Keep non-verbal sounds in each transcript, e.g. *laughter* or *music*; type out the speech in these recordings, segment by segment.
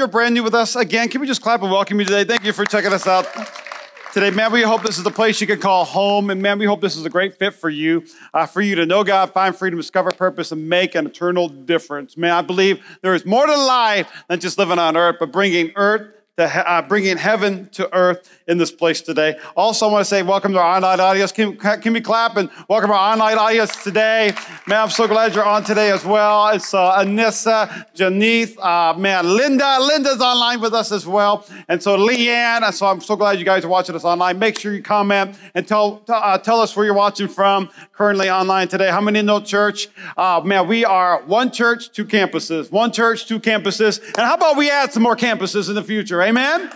you're brand new with us again, can we just clap and welcome you today? Thank you for checking us out today. Man, we hope this is the place you can call home. And man, we hope this is a great fit for you, uh, for you to know God, find freedom, discover purpose, and make an eternal difference. Man, I believe there is more to life than just living on earth, but bringing earth to uh, bringing heaven to earth in this place today. Also, I want to say welcome to our online audience. Can, can we clap and welcome our online audience today? Man, I'm so glad you're on today as well. It's uh, Anissa, Janith, uh, man, Linda. Linda's online with us as well. And so Leanne, so I'm so glad you guys are watching us online. Make sure you comment and tell, uh, tell us where you're watching from currently online today. How many know church? Uh, man, we are one church, two campuses. One church, two campuses. And how about we add some more campuses in the future? Amen?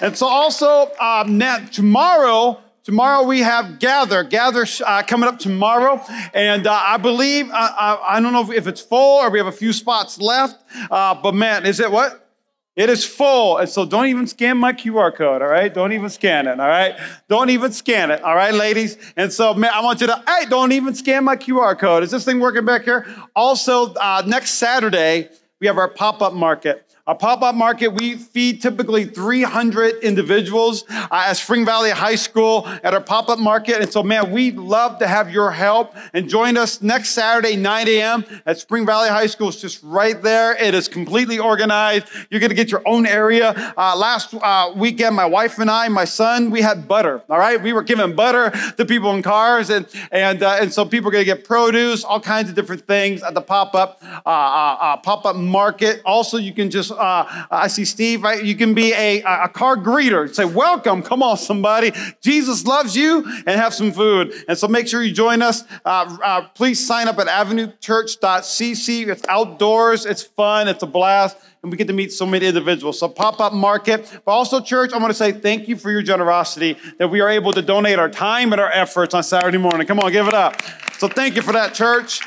And so also, um, tomorrow, Tomorrow we have Gather. Gather uh, coming up tomorrow. And uh, I believe, uh, I, I, don't know if it's full or we have a few spots left. Uh, but man, is it what? It is full. And so don't even scan my QR code, all right? Don't even scan it, all right? Don't even scan it, all right, ladies? And so, man, I want you to, hey, don't even scan my QR code. Is this thing working back here? Also, uh, next Saturday, we have our pop up market. A pop-up market, we feed typically 300 individuals uh, at Spring Valley High School at our pop-up market. And so, man, we'd love to have your help and join us next Saturday, 9 a.m. at Spring Valley High School. It's just right there. It is completely organized. You're going to get your own area. Uh, last uh, weekend, my wife and I, my son, we had butter. All right, we were giving butter to people in cars, and and uh, and so people are going to get produce, all kinds of different things at the pop-up uh, uh, pop-up market. Also, you can just uh, I see Steve, right? You can be a, a car greeter. Say, welcome. Come on, somebody. Jesus loves you and have some food. And so make sure you join us. Uh, uh, please sign up at avenuechurch.cc. It's outdoors. It's fun. It's a blast. And we get to meet so many individuals. So pop-up market, but also church, I want to say thank you for your generosity that we are able to donate our time and our efforts on Saturday morning. Come on, give it up. So thank you for that, church.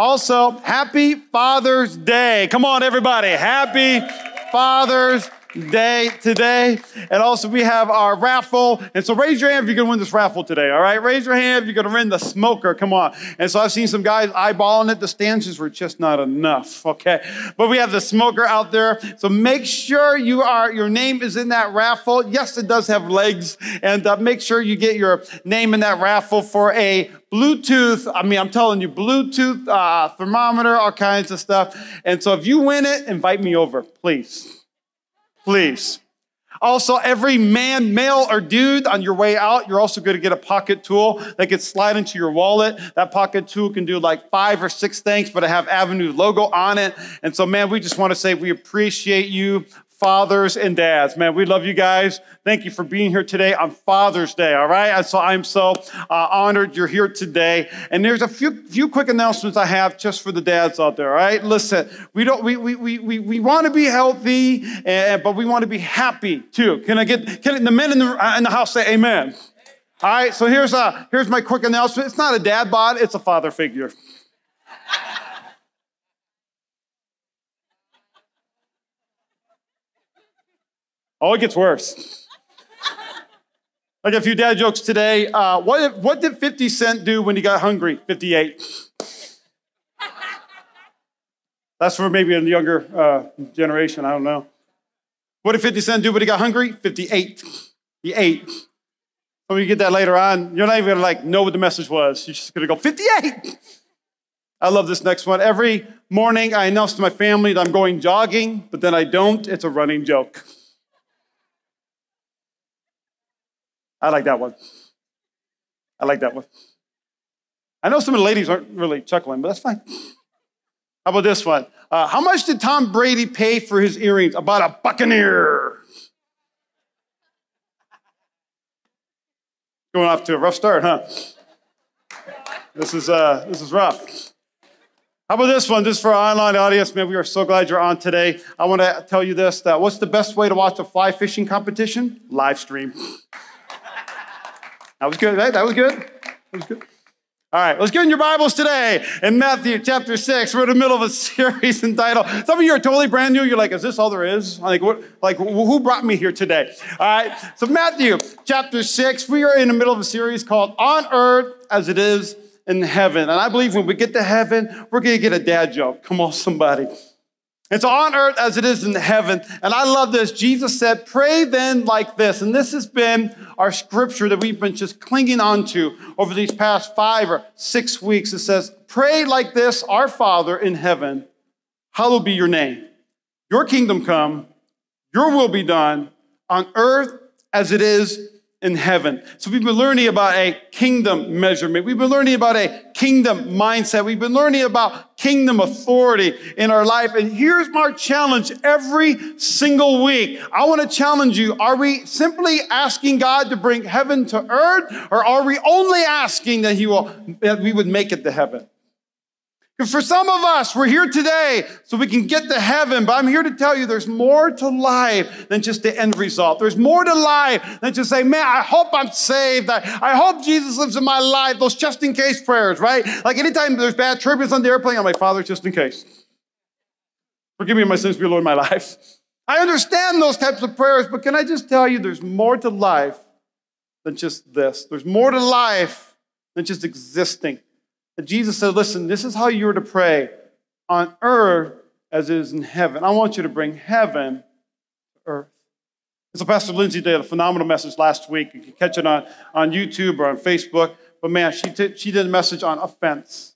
Also, happy Father's Day. Come on, everybody. Happy Father's Day today. And also, we have our raffle. And so, raise your hand if you're going to win this raffle today, all right? Raise your hand if you're going to win the smoker. Come on. And so, I've seen some guys eyeballing it. The stanchions were just not enough, okay? But we have the smoker out there. So, make sure you are, your name is in that raffle. Yes, it does have legs. And uh, make sure you get your name in that raffle for a Bluetooth, I mean, I'm telling you, Bluetooth uh, thermometer, all kinds of stuff. And so if you win it, invite me over, please please. Also, every man, male, or dude on your way out, you're also going to get a pocket tool that can slide into your wallet. That pocket tool can do like five or six things, but it have Avenue logo on it. And so, man, we just want to say we appreciate you fathers and dads. Man, we love you guys. Thank you for being here today on Father's Day, all right? So I'm so uh, honored you're here today. And there's a few, few quick announcements I have just for the dads out there, all right? Listen, we don't, we, we, we, we, we want to be healthy, and, but we want to be happy too. Can I get, can the men in the, uh, in the house say amen? All right, so here's, a, uh, here's my quick announcement. It's not a dad bod, it's a father figure. Oh, it gets worse. I got a few dad jokes today. Uh, what, what did 50 Cent do when he got hungry? 58. That's for maybe a younger uh, generation. I don't know. What did 50 Cent do when he got hungry? 58. He ate. When you get that later on, you're not even gonna like know what the message was. You're just gonna go 58. I love this next one. Every morning I announce to my family that I'm going jogging, but then I don't. It's a running joke. I like that one. I like that one. I know some of the ladies aren't really chuckling, but that's fine. How about this one? Uh, how much did Tom Brady pay for his earrings? About a buccaneer. Going off to a rough start, huh? This is uh, this is rough. How about this one? Just for our online audience, man. We are so glad you're on today. I want to tell you this: that what's the best way to watch a fly fishing competition? Live stream. That was good, right? That was good. That was good. All right, let's get in your Bibles today in Matthew chapter 6. We're in the middle of a *laughs* series entitled, some of you are totally brand new. You're like, is this all there is? Like, what, like who brought me here today? All right, so Matthew chapter 6, we are in the middle of a series called On Earth as It Is in Heaven. And I believe when we get to heaven, we're going to get a dad joke. Come on, somebody. It's on earth as it is in heaven. And I love this. Jesus said, Pray then like this. And this has been our scripture that we've been just clinging on to over these past five or six weeks. It says, Pray like this, our Father in heaven, hallowed be your name. Your kingdom come, your will be done on earth as it is in heaven. So we've been learning about a kingdom measurement. We've been learning about a kingdom mindset. We've been learning about kingdom authority in our life. And here's my challenge every single week. I want to challenge you. Are we simply asking God to bring heaven to earth or are we only asking that he will, that we would make it to heaven? For some of us, we're here today so we can get to heaven, but I'm here to tell you there's more to life than just the end result. There's more to life than just say, man, I hope I'm saved. I, I hope Jesus lives in my life. Those just in case prayers, right? Like anytime there's bad turbulence on the airplane, I'm like, Father, just in case. Forgive me my sins, be Lord, in my life. I understand those types of prayers, but can I just tell you there's more to life than just this? There's more to life than just existing. And Jesus said, Listen, this is how you're to pray on earth as it is in heaven. I want you to bring heaven to earth. so Pastor Lindsay did a phenomenal message last week. You can catch it on, on YouTube or on Facebook. But man, she, t- she did a message on offense.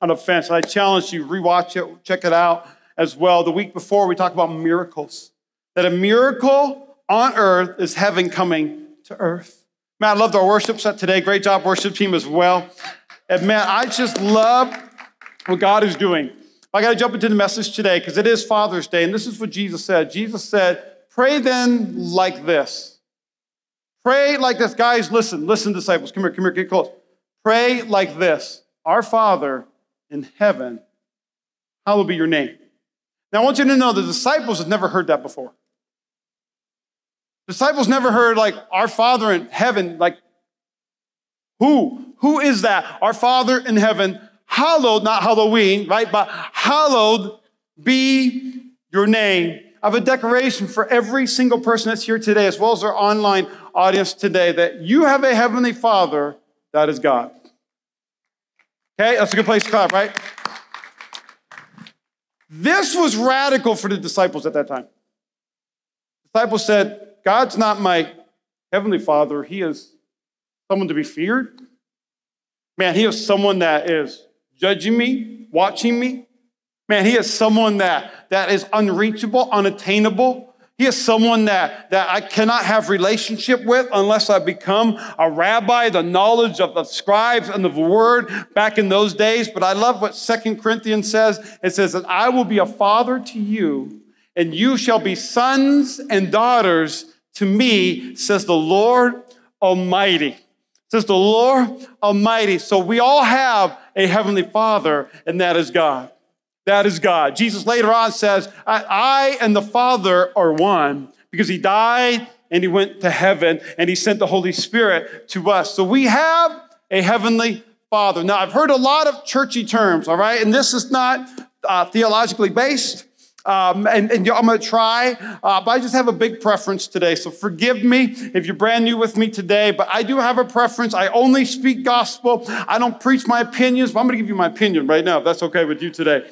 On offense. And I challenge you, rewatch it, check it out as well. The week before, we talked about miracles. That a miracle on earth is heaven coming to earth. Man, I loved our worship set today. Great job, worship team, as well. And man, I just love what God is doing. I got to jump into the message today because it is Father's Day, and this is what Jesus said. Jesus said, Pray then like this. Pray like this. Guys, listen, listen, disciples. Come here, come here, get close. Pray like this Our Father in heaven, hallowed be your name. Now, I want you to know the disciples have never heard that before. Disciples never heard, like, Our Father in heaven, like, who? Who is that? Our Father in heaven, hallowed, not Halloween, right? But hallowed be your name. I have a declaration for every single person that's here today, as well as our online audience today, that you have a heavenly Father that is God. Okay, that's a good place to clap, right? This was radical for the disciples at that time. The disciples said, God's not my heavenly Father, He is someone to be feared. Man, he is someone that is judging me, watching me. Man, he is someone that, that is unreachable, unattainable. He is someone that, that I cannot have relationship with unless I become a rabbi, the knowledge of the scribes and the word back in those days. But I love what Second Corinthians says. It says that I will be a father to you, and you shall be sons and daughters to me, says the Lord Almighty says the Lord Almighty. So we all have a heavenly Father, and that is God. That is God. Jesus later on says, I, I and the Father are one because he died and he went to heaven and he sent the Holy Spirit to us. So we have a heavenly Father. Now, I've heard a lot of churchy terms, all right? And this is not uh, theologically based. Um, and, and, I'm going to try, uh, but I just have a big preference today. So forgive me if you're brand new with me today, but I do have a preference. I only speak gospel. I don't preach my opinions, but I'm going to give you my opinion right now, if that's okay with you today.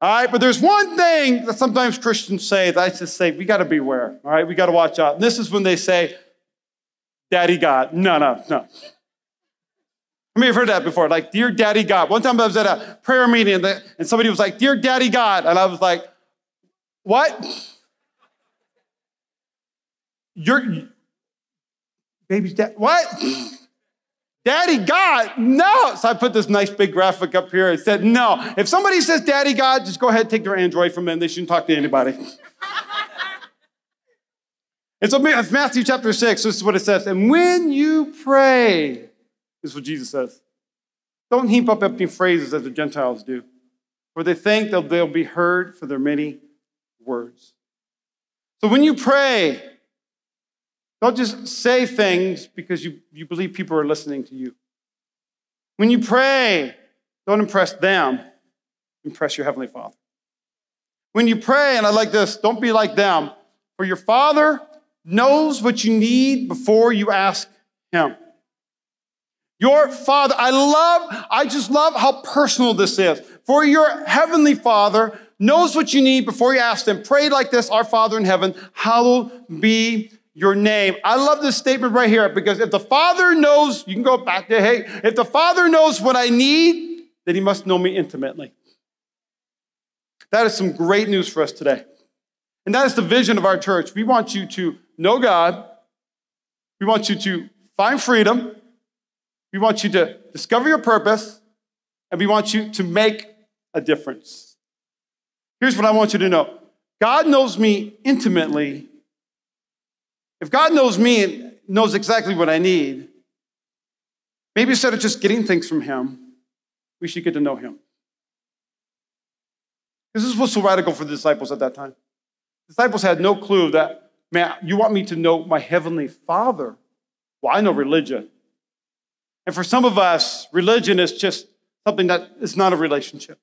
All right, but there's one thing that sometimes Christians say that I just say, we got to beware. All right, we got to watch out. And this is when they say, Daddy God. No, no, no. I mean, you've heard that before, like, Dear Daddy God. One time I was at a prayer meeting and somebody was like, Dear Daddy God. And I was like, what? Your baby's dad. What? Daddy God? No. So I put this nice big graphic up here. It said, no. If somebody says Daddy God, just go ahead and take their Android from them. They shouldn't talk to anybody. *laughs* and so Matthew chapter 6, this is what it says. And when you pray, this is what Jesus says. Don't heap up empty phrases as the Gentiles do, for they think that they'll be heard for their many words. So when you pray, don't just say things because you, you believe people are listening to you. When you pray, don't impress them, impress your Heavenly Father. When you pray, and I like this, don't be like them, for your Father knows what you need before you ask Him. Your Father, I love, I just love how personal this is. For your Heavenly Father knows what you need before you ask them. Pray like this Our Father in heaven, hallowed be your name. I love this statement right here because if the Father knows, you can go back to, hey, if the Father knows what I need, then he must know me intimately. That is some great news for us today. And that is the vision of our church. We want you to know God. We want you to find freedom. We want you to discover your purpose. And we want you to make a difference. Here's what I want you to know God knows me intimately. If God knows me and knows exactly what I need, maybe instead of just getting things from Him, we should get to know Him. This is what's so radical for the disciples at that time. The disciples had no clue that, man, you want me to know my heavenly Father. Well, I know religion. And for some of us, religion is just something that is not a relationship.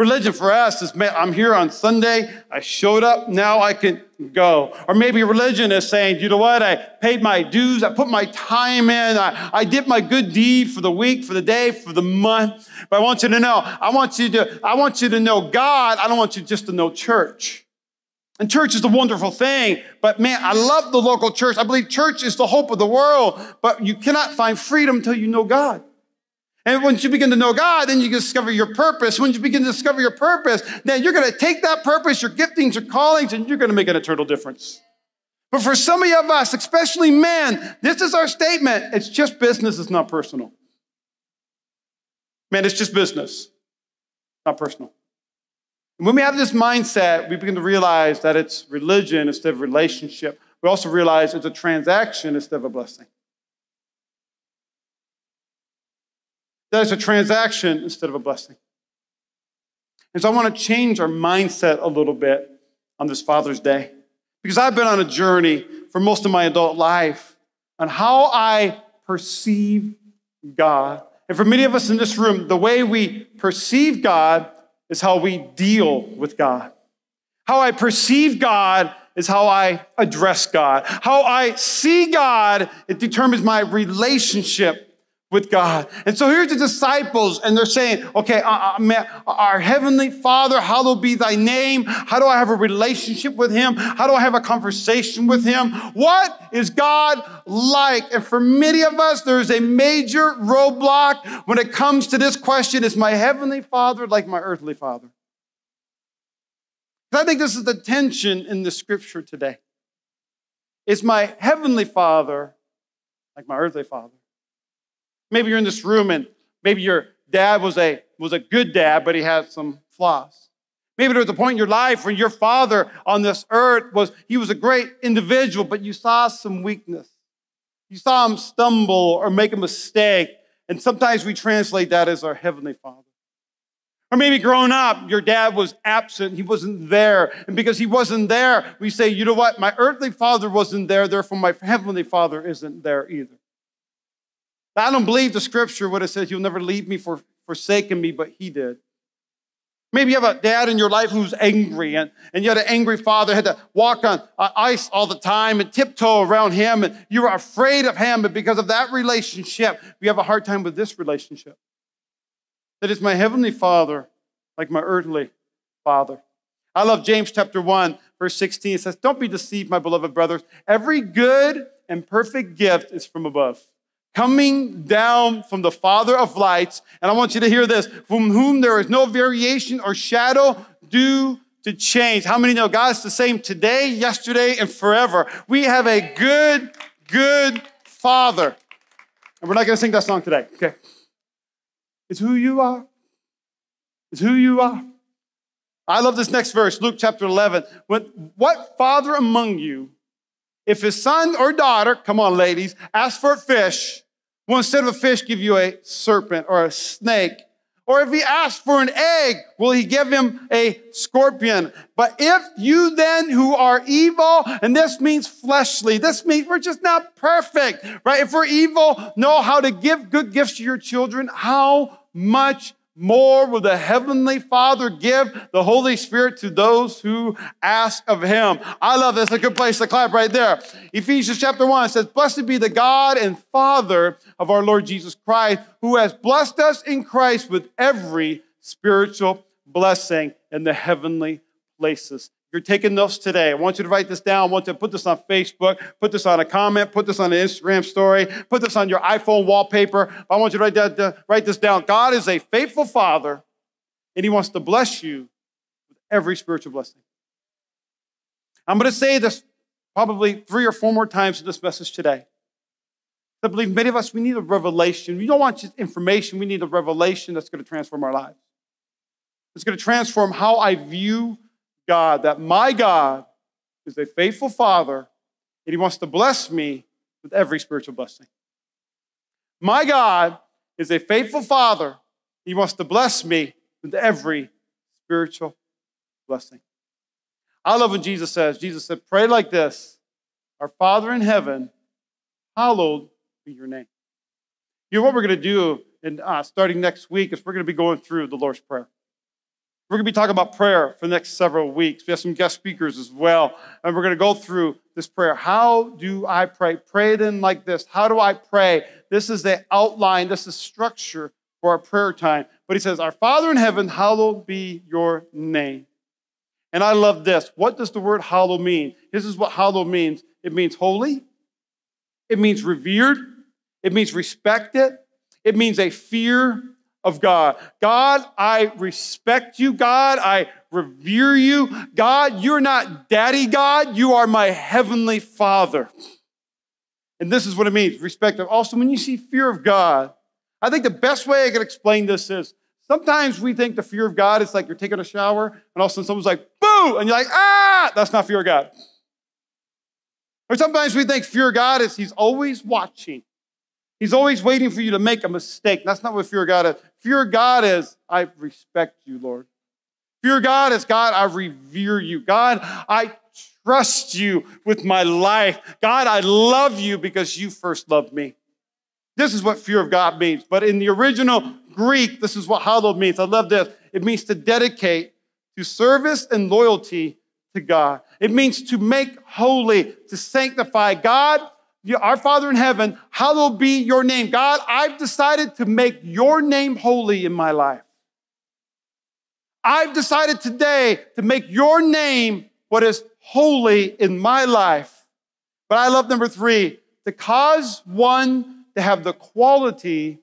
Religion for us is, man, I'm here on Sunday, I showed up, now I can go. Or maybe religion is saying, you know what, I paid my dues, I put my time in, I, I did my good deed for the week, for the day, for the month. But I want you to know, I want you to, I want you to know God, I don't want you just to know church. And church is a wonderful thing, but man, I love the local church. I believe church is the hope of the world, but you cannot find freedom until you know God. And once you begin to know God, then you discover your purpose. When you begin to discover your purpose, then you're going to take that purpose, your giftings, your callings, and you're going to make an eternal difference. But for some of us, especially men, this is our statement. It's just business, it's not personal. Man, it's just business, not personal. And when we have this mindset, we begin to realize that it's religion instead of relationship. We also realize it's a transaction instead of a blessing. That it's a transaction instead of a blessing. And so I want to change our mindset a little bit on this Father's Day. Because I've been on a journey for most of my adult life on how I perceive God. And for many of us in this room, the way we perceive God is how we deal with God. How I perceive God is how I address God. How I see God, it determines my relationship with God. And so here's the disciples, and they're saying, okay, uh, uh, our heavenly Father, hallowed be thy name. How do I have a relationship with him? How do I have a conversation with him? What is God like? And for many of us, there's a major roadblock when it comes to this question Is my heavenly Father like my earthly Father? I think this is the tension in the scripture today. Is my heavenly Father like my earthly Father? Maybe you're in this room and maybe your dad was a, was a good dad, but he had some flaws. Maybe there was a point in your life when your father on this earth was, he was a great individual, but you saw some weakness. You saw him stumble or make a mistake. And sometimes we translate that as our heavenly father. Or maybe growing up, your dad was absent, he wasn't there. And because he wasn't there, we say, you know what? My earthly father wasn't there, therefore my heavenly father isn't there either. I don't believe the scripture when it says, You'll never leave me for forsaken me, but he did. Maybe you have a dad in your life who's angry, and, and you had an angry father, had to walk on uh, ice all the time and tiptoe around him, and you were afraid of him. But because of that relationship, we have a hard time with this relationship. That is my heavenly father, like my earthly father. I love James chapter 1, verse 16. It says, Don't be deceived, my beloved brothers. Every good and perfect gift is from above coming down from the Father of lights. And I want you to hear this from whom there is no variation or shadow due to change. How many know God's the same today, yesterday, and forever? We have a good, good Father. And we're not going to sing that song today, okay? It's who you are. It's who you are. I love this next verse, Luke chapter 11. When, what father among you if his son or daughter, come on, ladies, ask for a fish, will instead of a fish give you a serpent or a snake? Or if he asks for an egg, will he give him a scorpion? But if you then who are evil, and this means fleshly, this means we're just not perfect, right? If we're evil, know how to give good gifts to your children, how much more will the Heavenly Father give the Holy Spirit to those who ask of Him. I love this. A good place to clap right there. Ephesians chapter 1 says, Blessed be the God and Father of our Lord Jesus Christ, who has blessed us in Christ with every spiritual blessing in the heavenly places. You're taking notes today, I want you to write this down. I want you to put this on Facebook, put this on a comment, put this on an Instagram story, put this on your iPhone wallpaper. I want you to write, that, uh, write this down. God is a faithful Father, and He wants to bless you with every spiritual blessing. I'm going to say this probably three or four more times in this message today. I believe many of us, we need a revelation. We don't want just information, we need a revelation that's going to transform our lives. It's going to transform how I view God, that my God is a faithful Father, and He wants to bless me with every spiritual blessing. My God is a faithful Father. He wants to bless me with every spiritual blessing. I love when Jesus says, Jesus said, pray like this Our Father in heaven, hallowed be your name. You know what we're going to do, and uh, starting next week, is we're going to be going through the Lord's Prayer. We're going to be talking about prayer for the next several weeks. We have some guest speakers as well, and we're going to go through this prayer. How do I pray? Pray it in like this. How do I pray? This is the outline, this is the structure for our prayer time. But he says, Our Father in heaven, hallowed be your name. And I love this. What does the word hallow mean? This is what hallow means it means holy, it means revered, it means respected, it means a fear of God. God, I respect you. God, I revere you. God, you're not daddy God, you are my heavenly Father. And this is what it means respect. Of also, when you see fear of God, I think the best way I can explain this is Sometimes we think the fear of God is like you're taking a shower and all of a sudden someone's like, boo, and you're like, ah, that's not fear of God. Or sometimes we think fear of God is he's always watching. He's always waiting for you to make a mistake. That's not what fear of God is. Fear God is, I respect you, Lord. Fear God is, God, I revere you. God, I trust you with my life. God, I love you because you first loved me. This is what fear of God means. But in the original Greek, this is what hallowed means. I love this. It means to dedicate to service and loyalty to God. It means to make holy, to sanctify. God, our Father in heaven, hallowed be your name. God, I've decided to make your name holy in my life. I've decided today to make your name what is holy in my life. But I love number three, to cause one to have the quality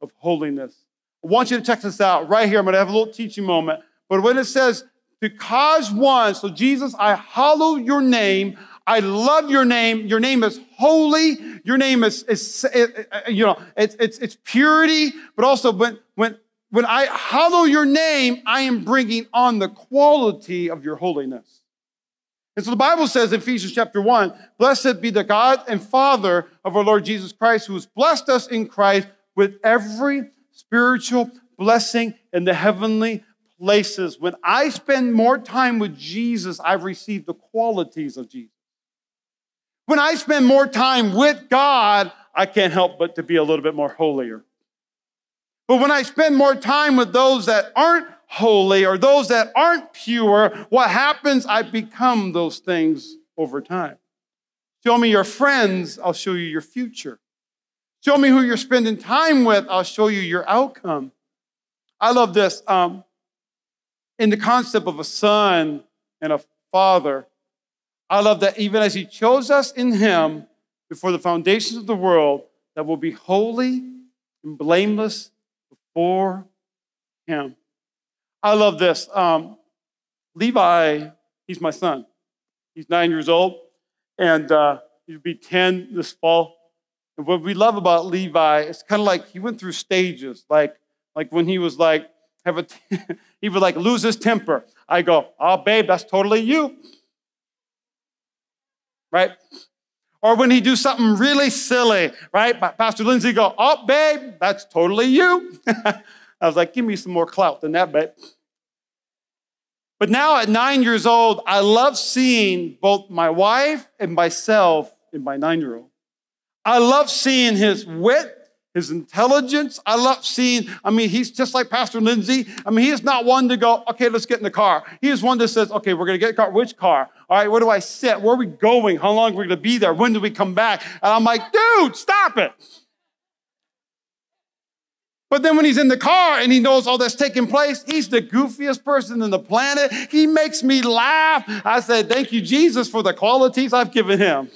of holiness. I want you to check this out right here. I'm going to have a little teaching moment. But when it says to cause one, so Jesus, I hallow your name. I love your name. Your name is holy. Your name is, is uh, you know, it's, it's, it's purity. But also when, when, when I hallow your name, I am bringing on the quality of your holiness. And so the Bible says in Ephesians chapter 1 Blessed be the God and Father of our Lord Jesus Christ, who has blessed us in Christ with every spiritual blessing in the heavenly places. When I spend more time with Jesus, I've received the qualities of Jesus. When I spend more time with God, I can't help but to be a little bit more holier. But when I spend more time with those that aren't holy or those that aren't pure, what happens? I become those things over time. Show me your friends, I'll show you your future. Show me who you're spending time with, I'll show you your outcome. I love this. Um, in the concept of a son and a father, I love that even as he chose us in him before the foundations of the world, that will be holy and blameless before him. I love this. Um, Levi, he's my son. He's nine years old, and uh, he'll be 10 this fall. And what we love about Levi, it's kind of like he went through stages. Like, like when he was like, have a, *laughs* he would like lose his temper. I go, oh, babe, that's totally you. Right? Or when he do something really silly, right? Pastor Lindsay go, oh, babe, that's totally you. *laughs* I was like, give me some more clout than that, babe. But now at nine years old, I love seeing both my wife and myself in my nine year old. I love seeing his wit, his intelligence. I love seeing, I mean, he's just like Pastor Lindsay. I mean, he is not one to go, okay, let's get in the car. He is one that says, okay, we're going to get a car. Which car? All right, where do I sit? Where are we going? How long are we going to be there? When do we come back? And I'm like, dude, stop it. But then when he's in the car and he knows all that's taking place, he's the goofiest person in the planet. He makes me laugh. I said, Thank you, Jesus, for the qualities I've given him.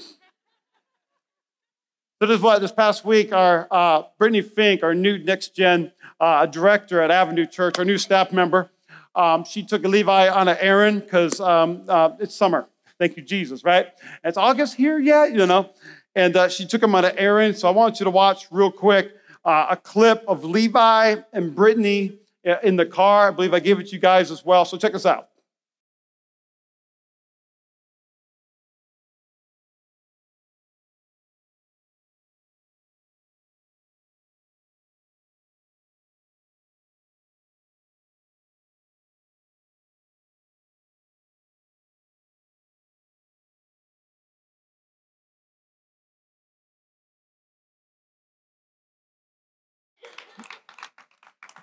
So this is what this past week, our uh, Brittany Fink, our new next gen uh, director at Avenue Church, our new staff member, um, she took Levi on an errand because um, uh, it's summer. Thank you, Jesus, right? It's August here yet, you know. And uh, she took him on an errand. So I want you to watch real quick uh, a clip of Levi and Brittany uh, in the car. I believe I gave it to you guys as well. So check this out.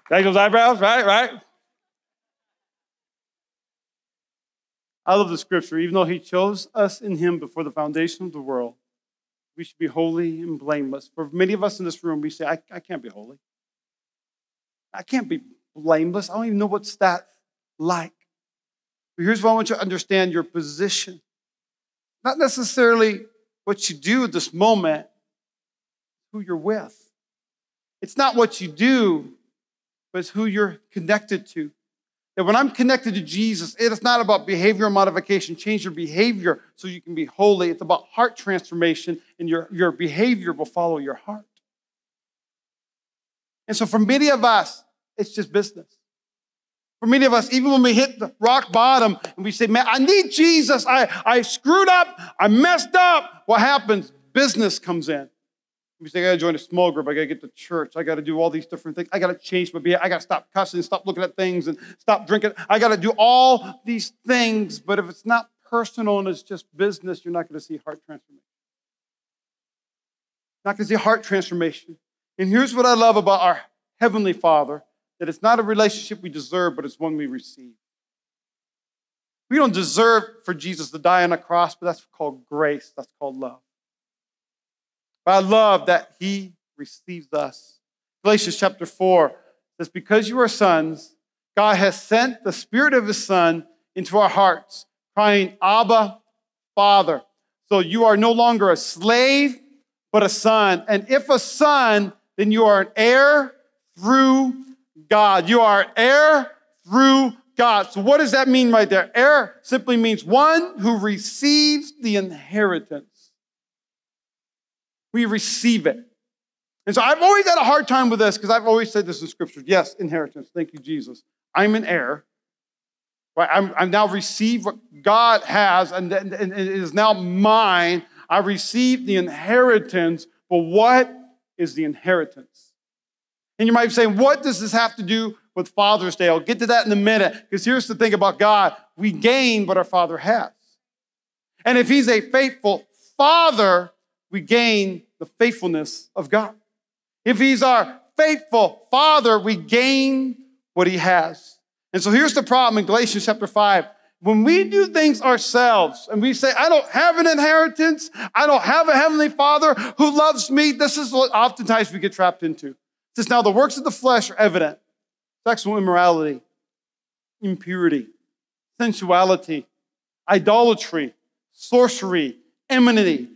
Daniel's eyebrows, right? Right? I love the scripture. Even though he chose us in him before the foundation of the world, we should be holy and blameless. For many of us in this room, we say, I, I can't be holy. I can't be blameless. I don't even know what's that like. But here's what I want you to understand your position. Not necessarily what you do at this moment, who you're with. It's not what you do, but it's who you're connected to. That when I'm connected to Jesus, it is not about behavioral modification. Change your behavior so you can be holy. It's about heart transformation, and your, your behavior will follow your heart. And so, for many of us, it's just business. For many of us, even when we hit the rock bottom and we say, Man, I need Jesus. I, I screwed up. I messed up. What happens? Business comes in. We say, I gotta join a small group. I gotta get to church. I gotta do all these different things. I gotta change my behavior. I gotta stop cussing, stop looking at things, and stop drinking. I gotta do all these things. But if it's not personal and it's just business, you're not gonna see heart transformation. Not gonna see heart transformation. And here's what I love about our Heavenly Father that it's not a relationship we deserve, but it's one we receive. We don't deserve for Jesus to die on a cross, but that's called grace. That's called love. But I love that he receives us. Galatians chapter 4 says, Because you are sons, God has sent the Spirit of His Son into our hearts, crying, Abba, Father. So you are no longer a slave, but a son. And if a son, then you are an heir through God. You are an heir through God. So what does that mean right there? Heir simply means one who receives the inheritance we receive it. And so I've always had a hard time with this because I've always said this in scripture. Yes, inheritance. Thank you, Jesus. I'm an heir. Right? I'm, I'm now received what God has, and, and, and it is now mine. I received the inheritance, but what is the inheritance? And you might be saying, what does this have to do with Father's Day? I'll get to that in a minute, because here's the thing about God we gain what our Father has. And if He's a faithful Father, we gain the faithfulness of God. If He's our faithful Father, we gain what He has. And so here's the problem in Galatians chapter 5. When we do things ourselves and we say, I don't have an inheritance, I don't have a heavenly Father who loves me, this is what oftentimes we get trapped into. Says, now the works of the flesh are evident sexual immorality, impurity, sensuality, idolatry, sorcery, enmity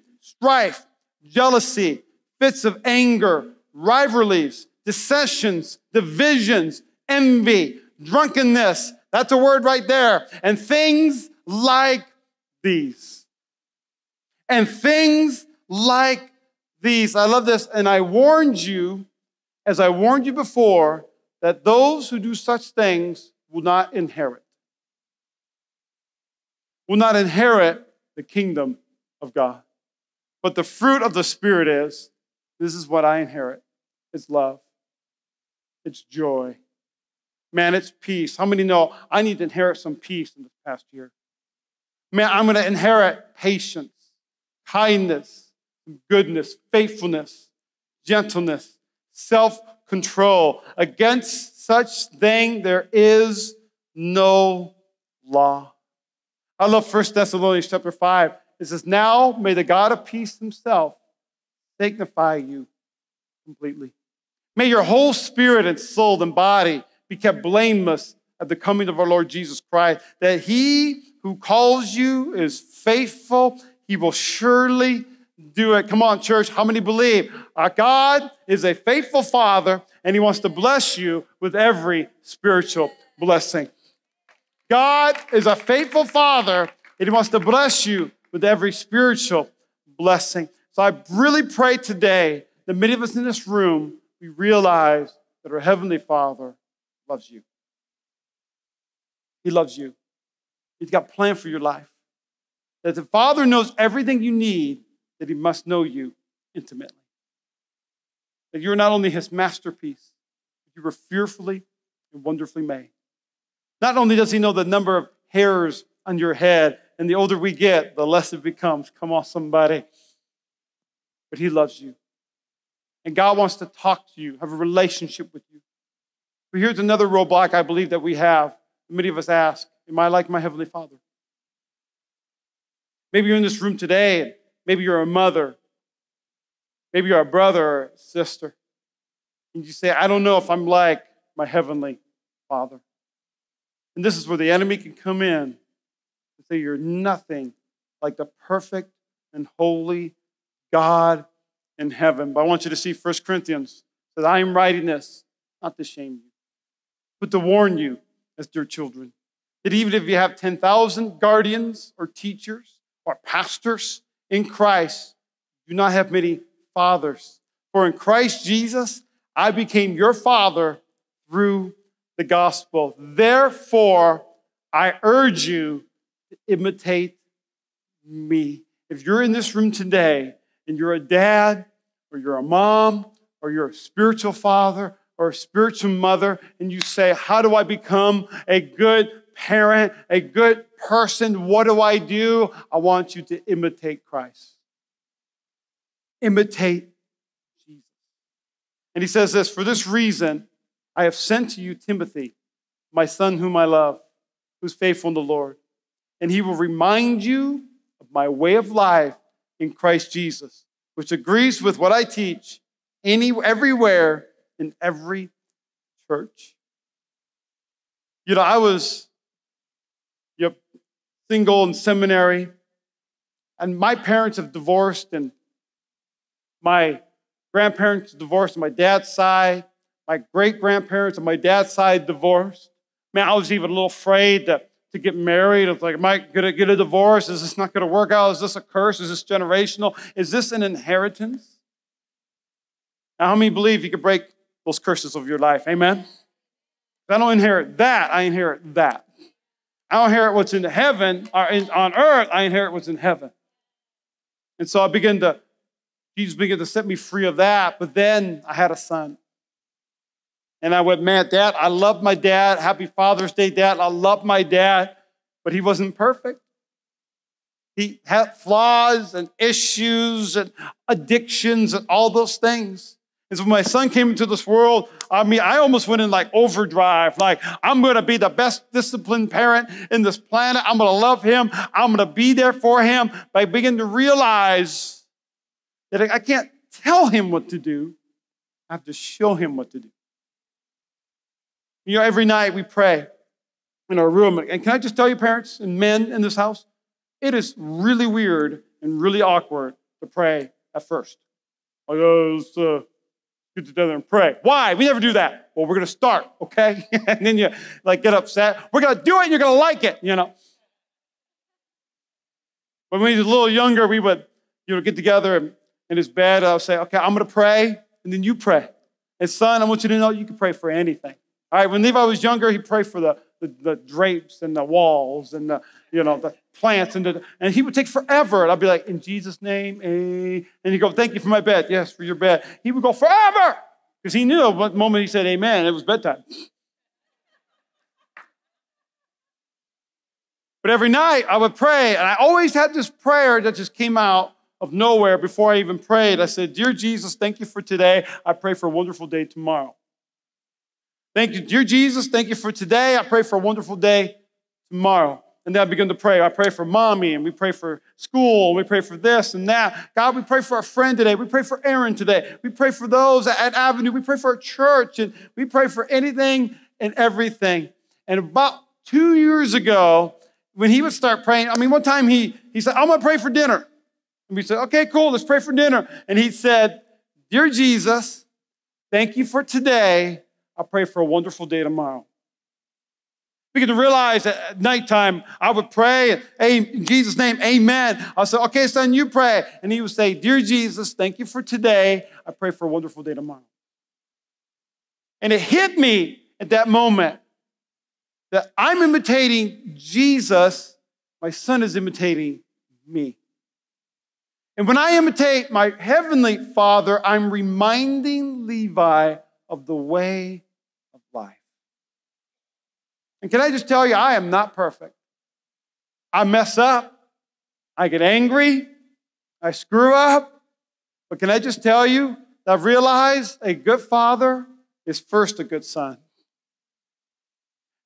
strife, jealousy, fits of anger, rivalries, dissensions, divisions, envy, drunkenness. That's a word right there. And things like these. And things like these. I love this. And I warned you, as I warned you before, that those who do such things will not inherit. Will not inherit the kingdom of God. But the fruit of the Spirit is this is what I inherit it's love, it's joy. Man, it's peace. How many know I need to inherit some peace in this past year? Man, I'm going to inherit patience, kindness, goodness, faithfulness, gentleness, self control. Against such thing, there is no law. I love 1 Thessalonians chapter 5. It says, Now may the God of peace himself sanctify you completely. May your whole spirit and soul and body be kept blameless at the coming of our Lord Jesus Christ, that he who calls you is faithful. He will surely do it. Come on, church. How many believe? Our God is a faithful Father, and He wants to bless you with every spiritual blessing. God is a faithful Father, and He wants to bless you with every spiritual blessing. So I really pray today that many of us in this room, we realize that our Heavenly Father loves you. He loves you. He's got a plan for your life. That the Father knows everything you need, that He must know you intimately. That you're not only His masterpiece, you were fearfully and wonderfully made. Not only does He know the number of hairs on your head, and the older we get, the less it becomes. Come on, somebody. But He loves you. And God wants to talk to you, have a relationship with you. But here's another roadblock I believe that we have. Many of us ask, Am I like my Heavenly Father? Maybe you're in this room today, maybe you're a mother, maybe you're a brother or a sister, and you say, I don't know if I'm like my Heavenly Father. And this is where the enemy can come in You're nothing like the perfect and holy God in heaven. But I want you to see 1 Corinthians that I am writing this not to shame you, but to warn you as dear children that even if you have 10,000 guardians or teachers or pastors in Christ, you do not have many fathers. For in Christ Jesus, I became your father through the gospel. Therefore, I urge you imitate me. If you're in this room today and you're a dad or you're a mom or you're a spiritual father or a spiritual mother, and you say, How do I become a good parent, a good person? What do I do? I want you to imitate Christ. Imitate Jesus. And he says this For this reason, I have sent to you Timothy, my son, whom I love, who's faithful in the Lord. And he will remind you of my way of life in Christ Jesus, which agrees with what I teach any, everywhere in every church. You know, I was know, single in seminary, and my parents have divorced, and my grandparents divorced on my dad's side. My great grandparents on my dad's side divorced. Man, I was even a little afraid to, to get married. I was like, am I going to get a divorce? Is this not going to work out? Is this a curse? Is this generational? Is this an inheritance? Now, how many believe you can break those curses of your life? Amen? I don't inherit that, I inherit that. I don't inherit what's in heaven, or in, on earth, I inherit what's in heaven. And so I began to, Jesus began to set me free of that. But then I had a son. And I went, man, dad, I love my dad. Happy Father's Day, dad. I love my dad, but he wasn't perfect. He had flaws and issues and addictions and all those things. And so when my son came into this world, I mean, I almost went in like overdrive. Like, I'm going to be the best disciplined parent in this planet. I'm going to love him. I'm going to be there for him. But I begin to realize that I can't tell him what to do. I have to show him what to do. You know, every night we pray in our room. And can I just tell you, parents and men in this house, it is really weird and really awkward to pray at first. Like, oh, let's uh, get together and pray. Why? We never do that. Well, we're going to start, okay? *laughs* and then you like get upset. We're going to do it and you're going to like it, you know. When we was a little younger, we would, you know, get together and in his bed. I'll say, okay, I'm going to pray, and then you pray. And son, I want you to know you can pray for anything. All right, when Levi was younger, he prayed for the, the, the, drapes and the walls and the, you know, the plants. And, the, and he would take forever. And I'd be like, in Jesus' name, eh. And he'd go, thank you for my bed. Yes, for your bed. He would go forever because he knew the moment he said amen, it was bedtime. But every night I would pray, and I always had this prayer that just came out of nowhere before I even prayed. I said, Dear Jesus, thank you for today. I pray for a wonderful day tomorrow. Thank you, dear Jesus. Thank you for today. I pray for a wonderful day tomorrow. And then I begin to pray. I pray for mommy, and we pray for school, and we pray for this and that. God, we pray for our friend today. We pray for Aaron today. We pray for those at Avenue. We pray for our church, and we pray for anything and everything. And about two years ago, when he would start praying, I mean, one time he, he said, I'm going to pray for dinner. And we said, okay, cool, let's pray for dinner. And he said, Dear Jesus, thank you for today. I pray for a wonderful day tomorrow. Begin to realize that at nighttime, I would pray, in Jesus' name, amen. I'll say, okay, son, you pray. And he would say, Dear Jesus, thank you for today. I pray for a wonderful day tomorrow. And it hit me at that moment that I'm imitating Jesus, my son is imitating me. And when I imitate my heavenly father, I'm reminding Levi of the way. And can I just tell you, I am not perfect. I mess up, I get angry, I screw up. But can I just tell you that I've realized a good father is first a good son.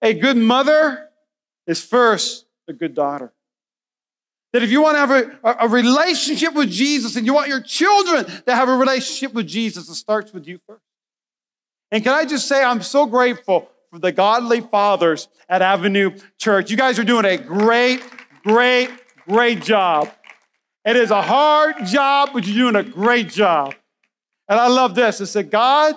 A good mother is first a good daughter. That if you want to have a, a, relationship with Jesus and you want your children to have a relationship with Jesus, it starts with you first. And can I just say, I'm so grateful for the godly fathers at Avenue Church. You guys are doing a great, great, great job. It is a hard job, but you're doing a great job. And I love this. It said, God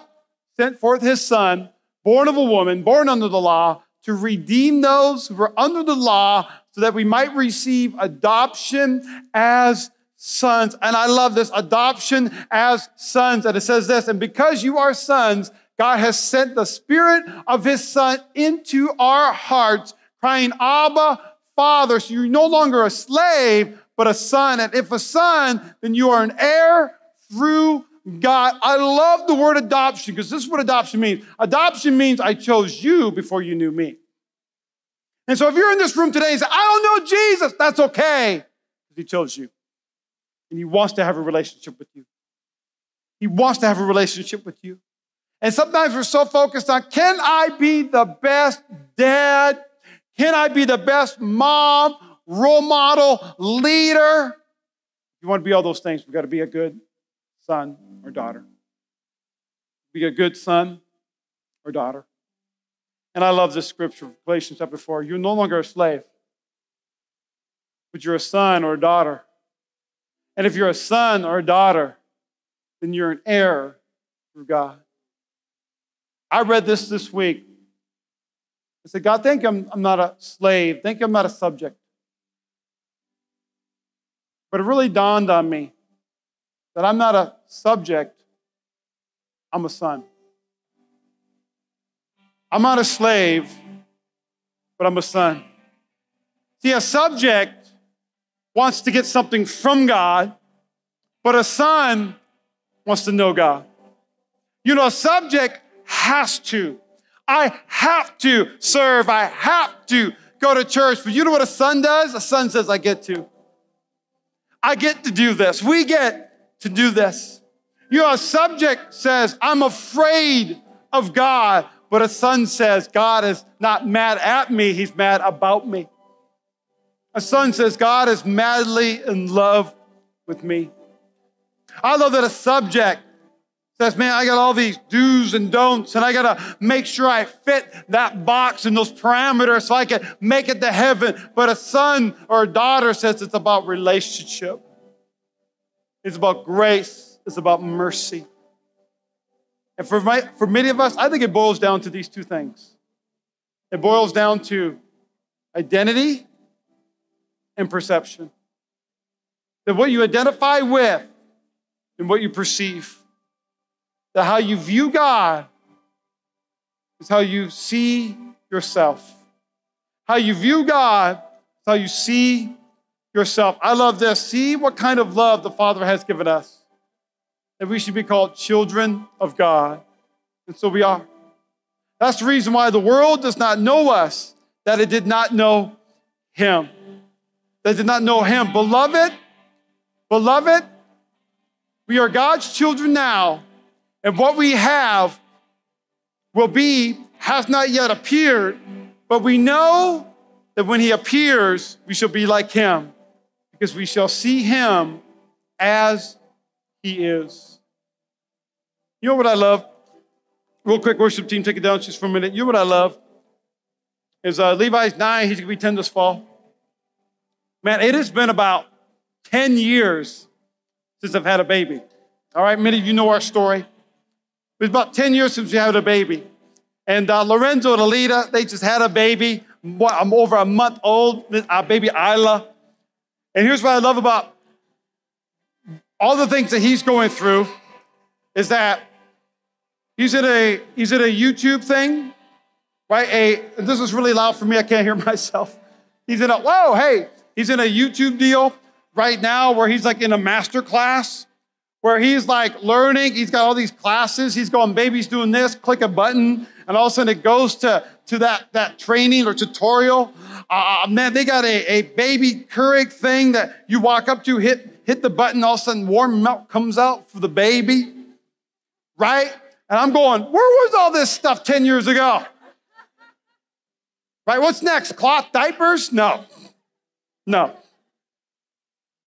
sent forth his son, born of a woman, born under the law, to redeem those who were under the law so that we might receive adoption as sons. And I love this adoption as sons. And it says this, and because you are sons, God has sent the Spirit of His Son into our hearts, crying, Abba, Father. So you're no longer a slave, but a son. And if a son, then you are an heir through God. I love the word adoption because this is what adoption means. Adoption means I chose you before you knew me. And so if you're in this room today and say, I don't know Jesus, that's okay he chose you. And he wants to have a relationship with you. He wants to have a relationship with you. And sometimes we're so focused on can I be the best dad? Can I be the best mom, role model, leader? You want to be all those things, we've got to be a good son or daughter. Be a good son or daughter. And I love this scripture, Galatians chapter 4. You're no longer a slave, but you're a son or a daughter. And if you're a son or a daughter, then you're an heir through God. I read this this week. I said, God, thank you I'm, I'm not a slave. Thank you I'm not a subject. But it really dawned on me that I'm not a subject, I'm a son. I'm not a slave, but I'm a son. See, a subject wants to get something from God, but a son wants to know God. You know, a subject has to. I have to serve. I have to go to church. But you know what a son does? A son says, I get to. I get to do this. We get to do this. You know, a subject says, I'm afraid of God. But a son says, God is not mad at me, he's mad about me. A son says, God is madly in love with me. I love that a subject says, man, I got all these do's and don'ts, and I got to make sure I fit that box and those parameters so I can make it to heaven. But a son or a daughter says it's about relationship, it's about grace, it's about mercy. And for, my, for many of us, I think it boils down to these two things it boils down to identity and perception. That what you identify with and what you perceive that how you view God is how you see yourself. How you view God is how you see yourself. I love this. See what kind of love the Father has given us. That we should be called children of God. And so we are. That's the reason why the world does not know us, that it did not know Him. That did not know Him. Beloved, beloved, we are God's children now and what we have will be, has not yet appeared, but we know that when he appears, we shall be like him, because we shall see him as he is. You know what I love? Real quick, worship team, take it down just for a minute. You know what I love? Is uh, Levi's nine, he's gonna be 10 this fall. Man, it has been about 10 years since I've had a baby. All right, many of you know our story. It was about 10 years since we had a baby. And uh, Lorenzo and Alita, they just had a baby. I'm over a month old, our baby Isla. And here's what I love about all the things that he's going through is that he's in a he's in a YouTube thing, right? A this is really loud for me. I can't hear *laughs* myself. He's in a whoa, hey, he's in a YouTube deal right now where he's like in a master class where he's like learning. He's got all these classes. He's going, baby's doing this, click a button, and all of a sudden it goes to, to that, that training or tutorial. Uh, man, they got a, a baby Keurig thing that you walk up to, hit, hit the button, all of a sudden warm milk comes out for the baby, right? And I'm going, where was all this stuff 10 years ago? Right, what's next? Cloth diapers? No, no.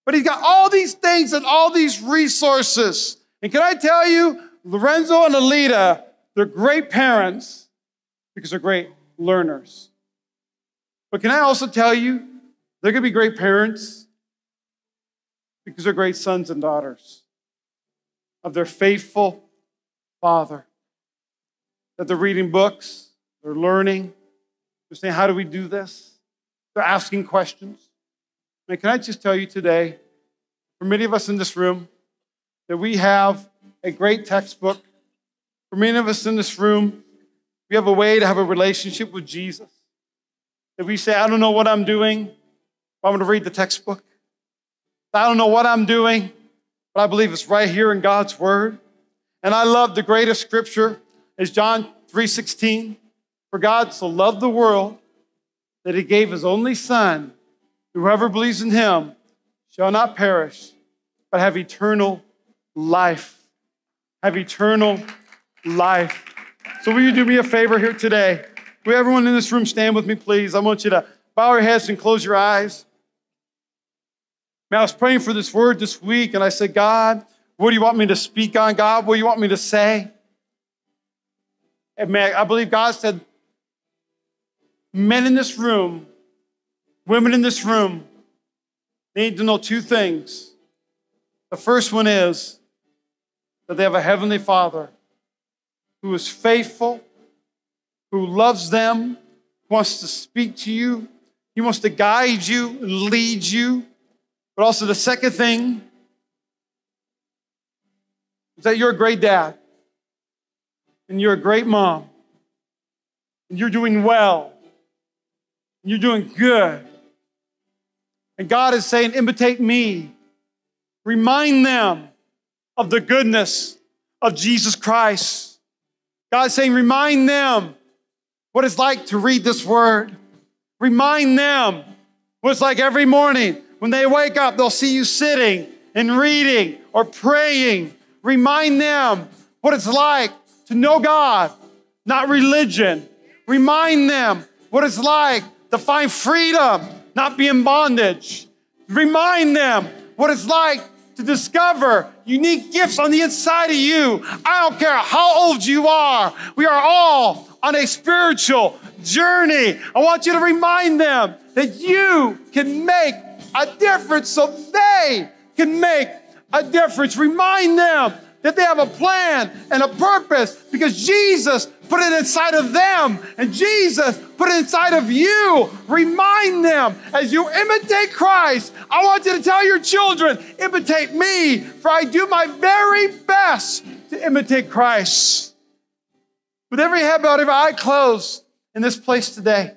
But he's got all these things and all these resources. And can I tell you, Lorenzo and Alita, they're great parents because they're great learners. But can I also tell you, they're going to be great parents because they're great sons and daughters of their faithful father. That they're reading books, they're learning, they're saying, How do we do this? They're asking questions. And can I just tell you today, for many of us in this room, that we have a great textbook. For many of us in this room, we have a way to have a relationship with Jesus. That we say, I don't know what I'm doing, but I'm going to read the textbook. I don't know what I'm doing, but I believe it's right here in God's word. And I love the greatest scripture is John 3:16. For God so loved the world that he gave his only son Whoever believes in him shall not perish, but have eternal life. Have eternal life. So, will you do me a favor here today? Will everyone in this room stand with me, please? I want you to bow your heads and close your eyes. Man, I was praying for this word this week, and I said, God, what do you want me to speak on? God, what do you want me to say? And man, I believe God said, men in this room Women in this room need to know two things. The first one is that they have a heavenly Father who is faithful, who loves them, wants to speak to you, he wants to guide you and lead you. But also, the second thing is that you're a great dad and you're a great mom and you're doing well you're doing good and God is saying, imitate me. Remind them of the goodness of Jesus Christ. God's saying, remind them what it's like to read this word. Remind them what it's like every morning when they wake up, they'll see you sitting and reading or praying. Remind them what it's like to know God, not religion. Remind them what it's like to find freedom not be in bondage. Remind them what it's like to discover unique gifts on the inside of you. I don't care how old you are, we are all on a spiritual journey. I want you to remind them that you can make a difference so they can make a difference. Remind them that they have a plan and a purpose because Jesus put it inside of them and Jesus put it inside of you. Remind them as you imitate Christ. I want you to tell your children, imitate me, for I do my very best to imitate Christ. With every head bowed, every eye closed in this place today,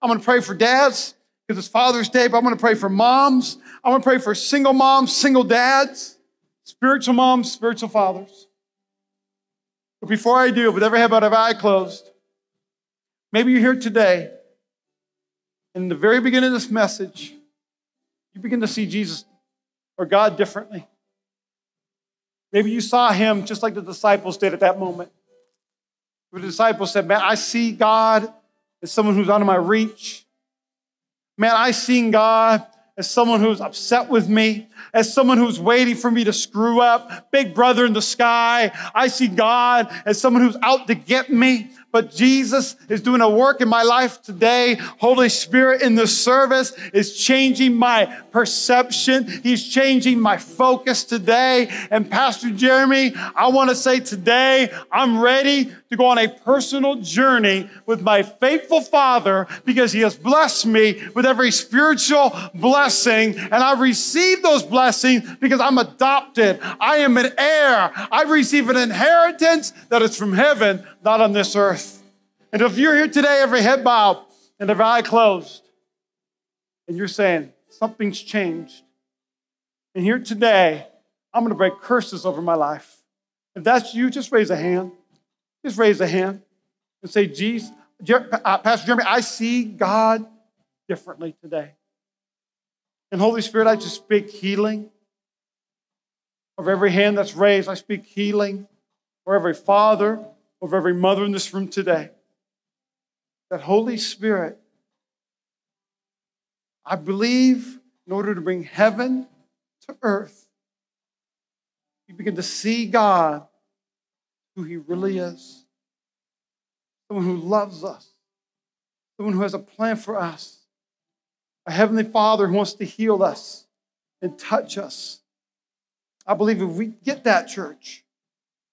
I'm going to pray for dads because it's Father's Day, but I'm going to pray for moms. I'm going to pray for single moms, single dads spiritual moms, spiritual fathers. But before I do, with every head bowed, every eye closed, maybe you're here today, in the very beginning of this message, you begin to see Jesus or God differently. Maybe you saw him just like the disciples did at that moment. The disciples said, Man, I see God as someone who's out of my reach. Man, I seen God as someone who's upset with me, as someone who's waiting for me to screw up, big brother in the sky. I see God as someone who's out to get me but Jesus is doing a work in my life today. Holy Spirit in the service is changing my perception. He's changing my focus today. And Pastor Jeremy, I want to say today, I'm ready to go on a personal journey with my faithful Father because He has blessed me with every spiritual blessing. And I've received those blessings because I'm adopted. I am an heir. I receive an inheritance that is from heaven, not on this earth. And if you're here today, every head bowed and every eye closed, and you're saying, something's changed, and here today, I'm going to break curses over my life. If that's you, just raise a hand. Just raise a hand and say, Jesus, uh, Pastor Jeremy, I see God differently today. And Holy Spirit, I just speak healing. Over every hand that's raised, I speak healing. For every father, over every mother in this room today that Holy Spirit, I believe in order to bring heaven to earth, you begin to see God who He really is. Someone who loves us, someone who has a plan for us, a Heavenly Father who wants to heal us and touch us. I believe if we get that, church,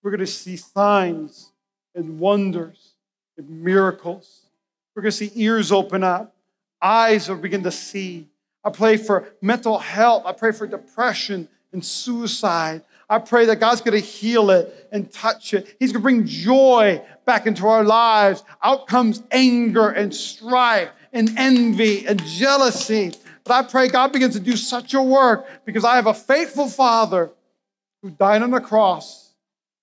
we're going to see signs and wonders and miracles. We're going to see ears open up, eyes will begin to see. I pray for mental health. I pray for depression and suicide. I pray that God's going to heal it and touch it. He's going to bring joy back into our lives. Out comes anger and strife and envy and jealousy. But I pray God begins to do such a work because I have a faithful Father who died on the cross,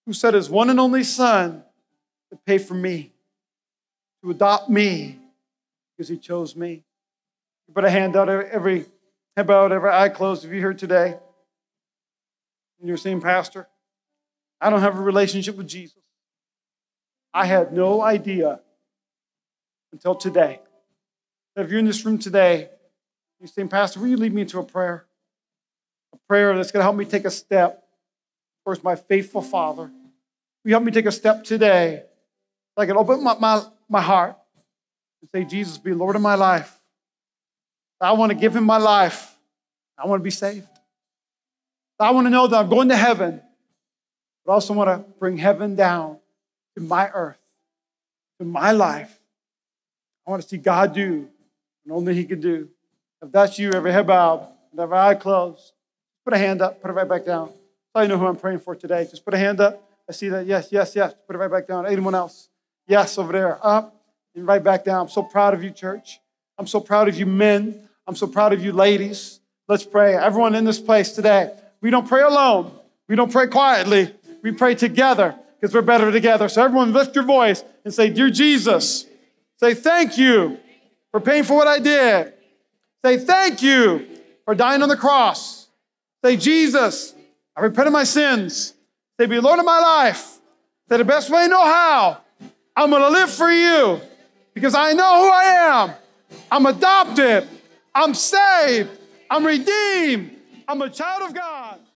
who sent his one and only Son to pay for me to adopt me because he chose me. You put a hand out every head bowed, every eye closed. If you're here today and you're saying, Pastor, I don't have a relationship with Jesus. I had no idea until today. If you're in this room today, you're saying, Pastor, will you lead me into a prayer? A prayer that's going to help me take a step towards my faithful Father. Will you help me take a step today? I can open my, my my heart and say, Jesus, be Lord of my life. I want to give him my life. I want to be saved. I want to know that I'm going to heaven, but I also want to bring heaven down to my earth, to my life. I want to see God do and only He can do. If that's you, every head bowed, every eye closed, put a hand up, put it right back down. So you know who I'm praying for today. Just put a hand up. I see that. Yes, yes, yes. Put it right back down. Anyone else? Yes, over there. Up and right back down. I'm so proud of you, church. I'm so proud of you, men. I'm so proud of you, ladies. Let's pray. Everyone in this place today, we don't pray alone. We don't pray quietly. We pray together because we're better together. So, everyone, lift your voice and say, Dear Jesus, say thank you for paying for what I did. Say thank you for dying on the cross. Say, Jesus, I repent of my sins. Say, be Lord of my life. Say, the best way know how I'm going to live for you because I know who I am. I'm adopted. I'm saved. I'm redeemed. I'm a child of God.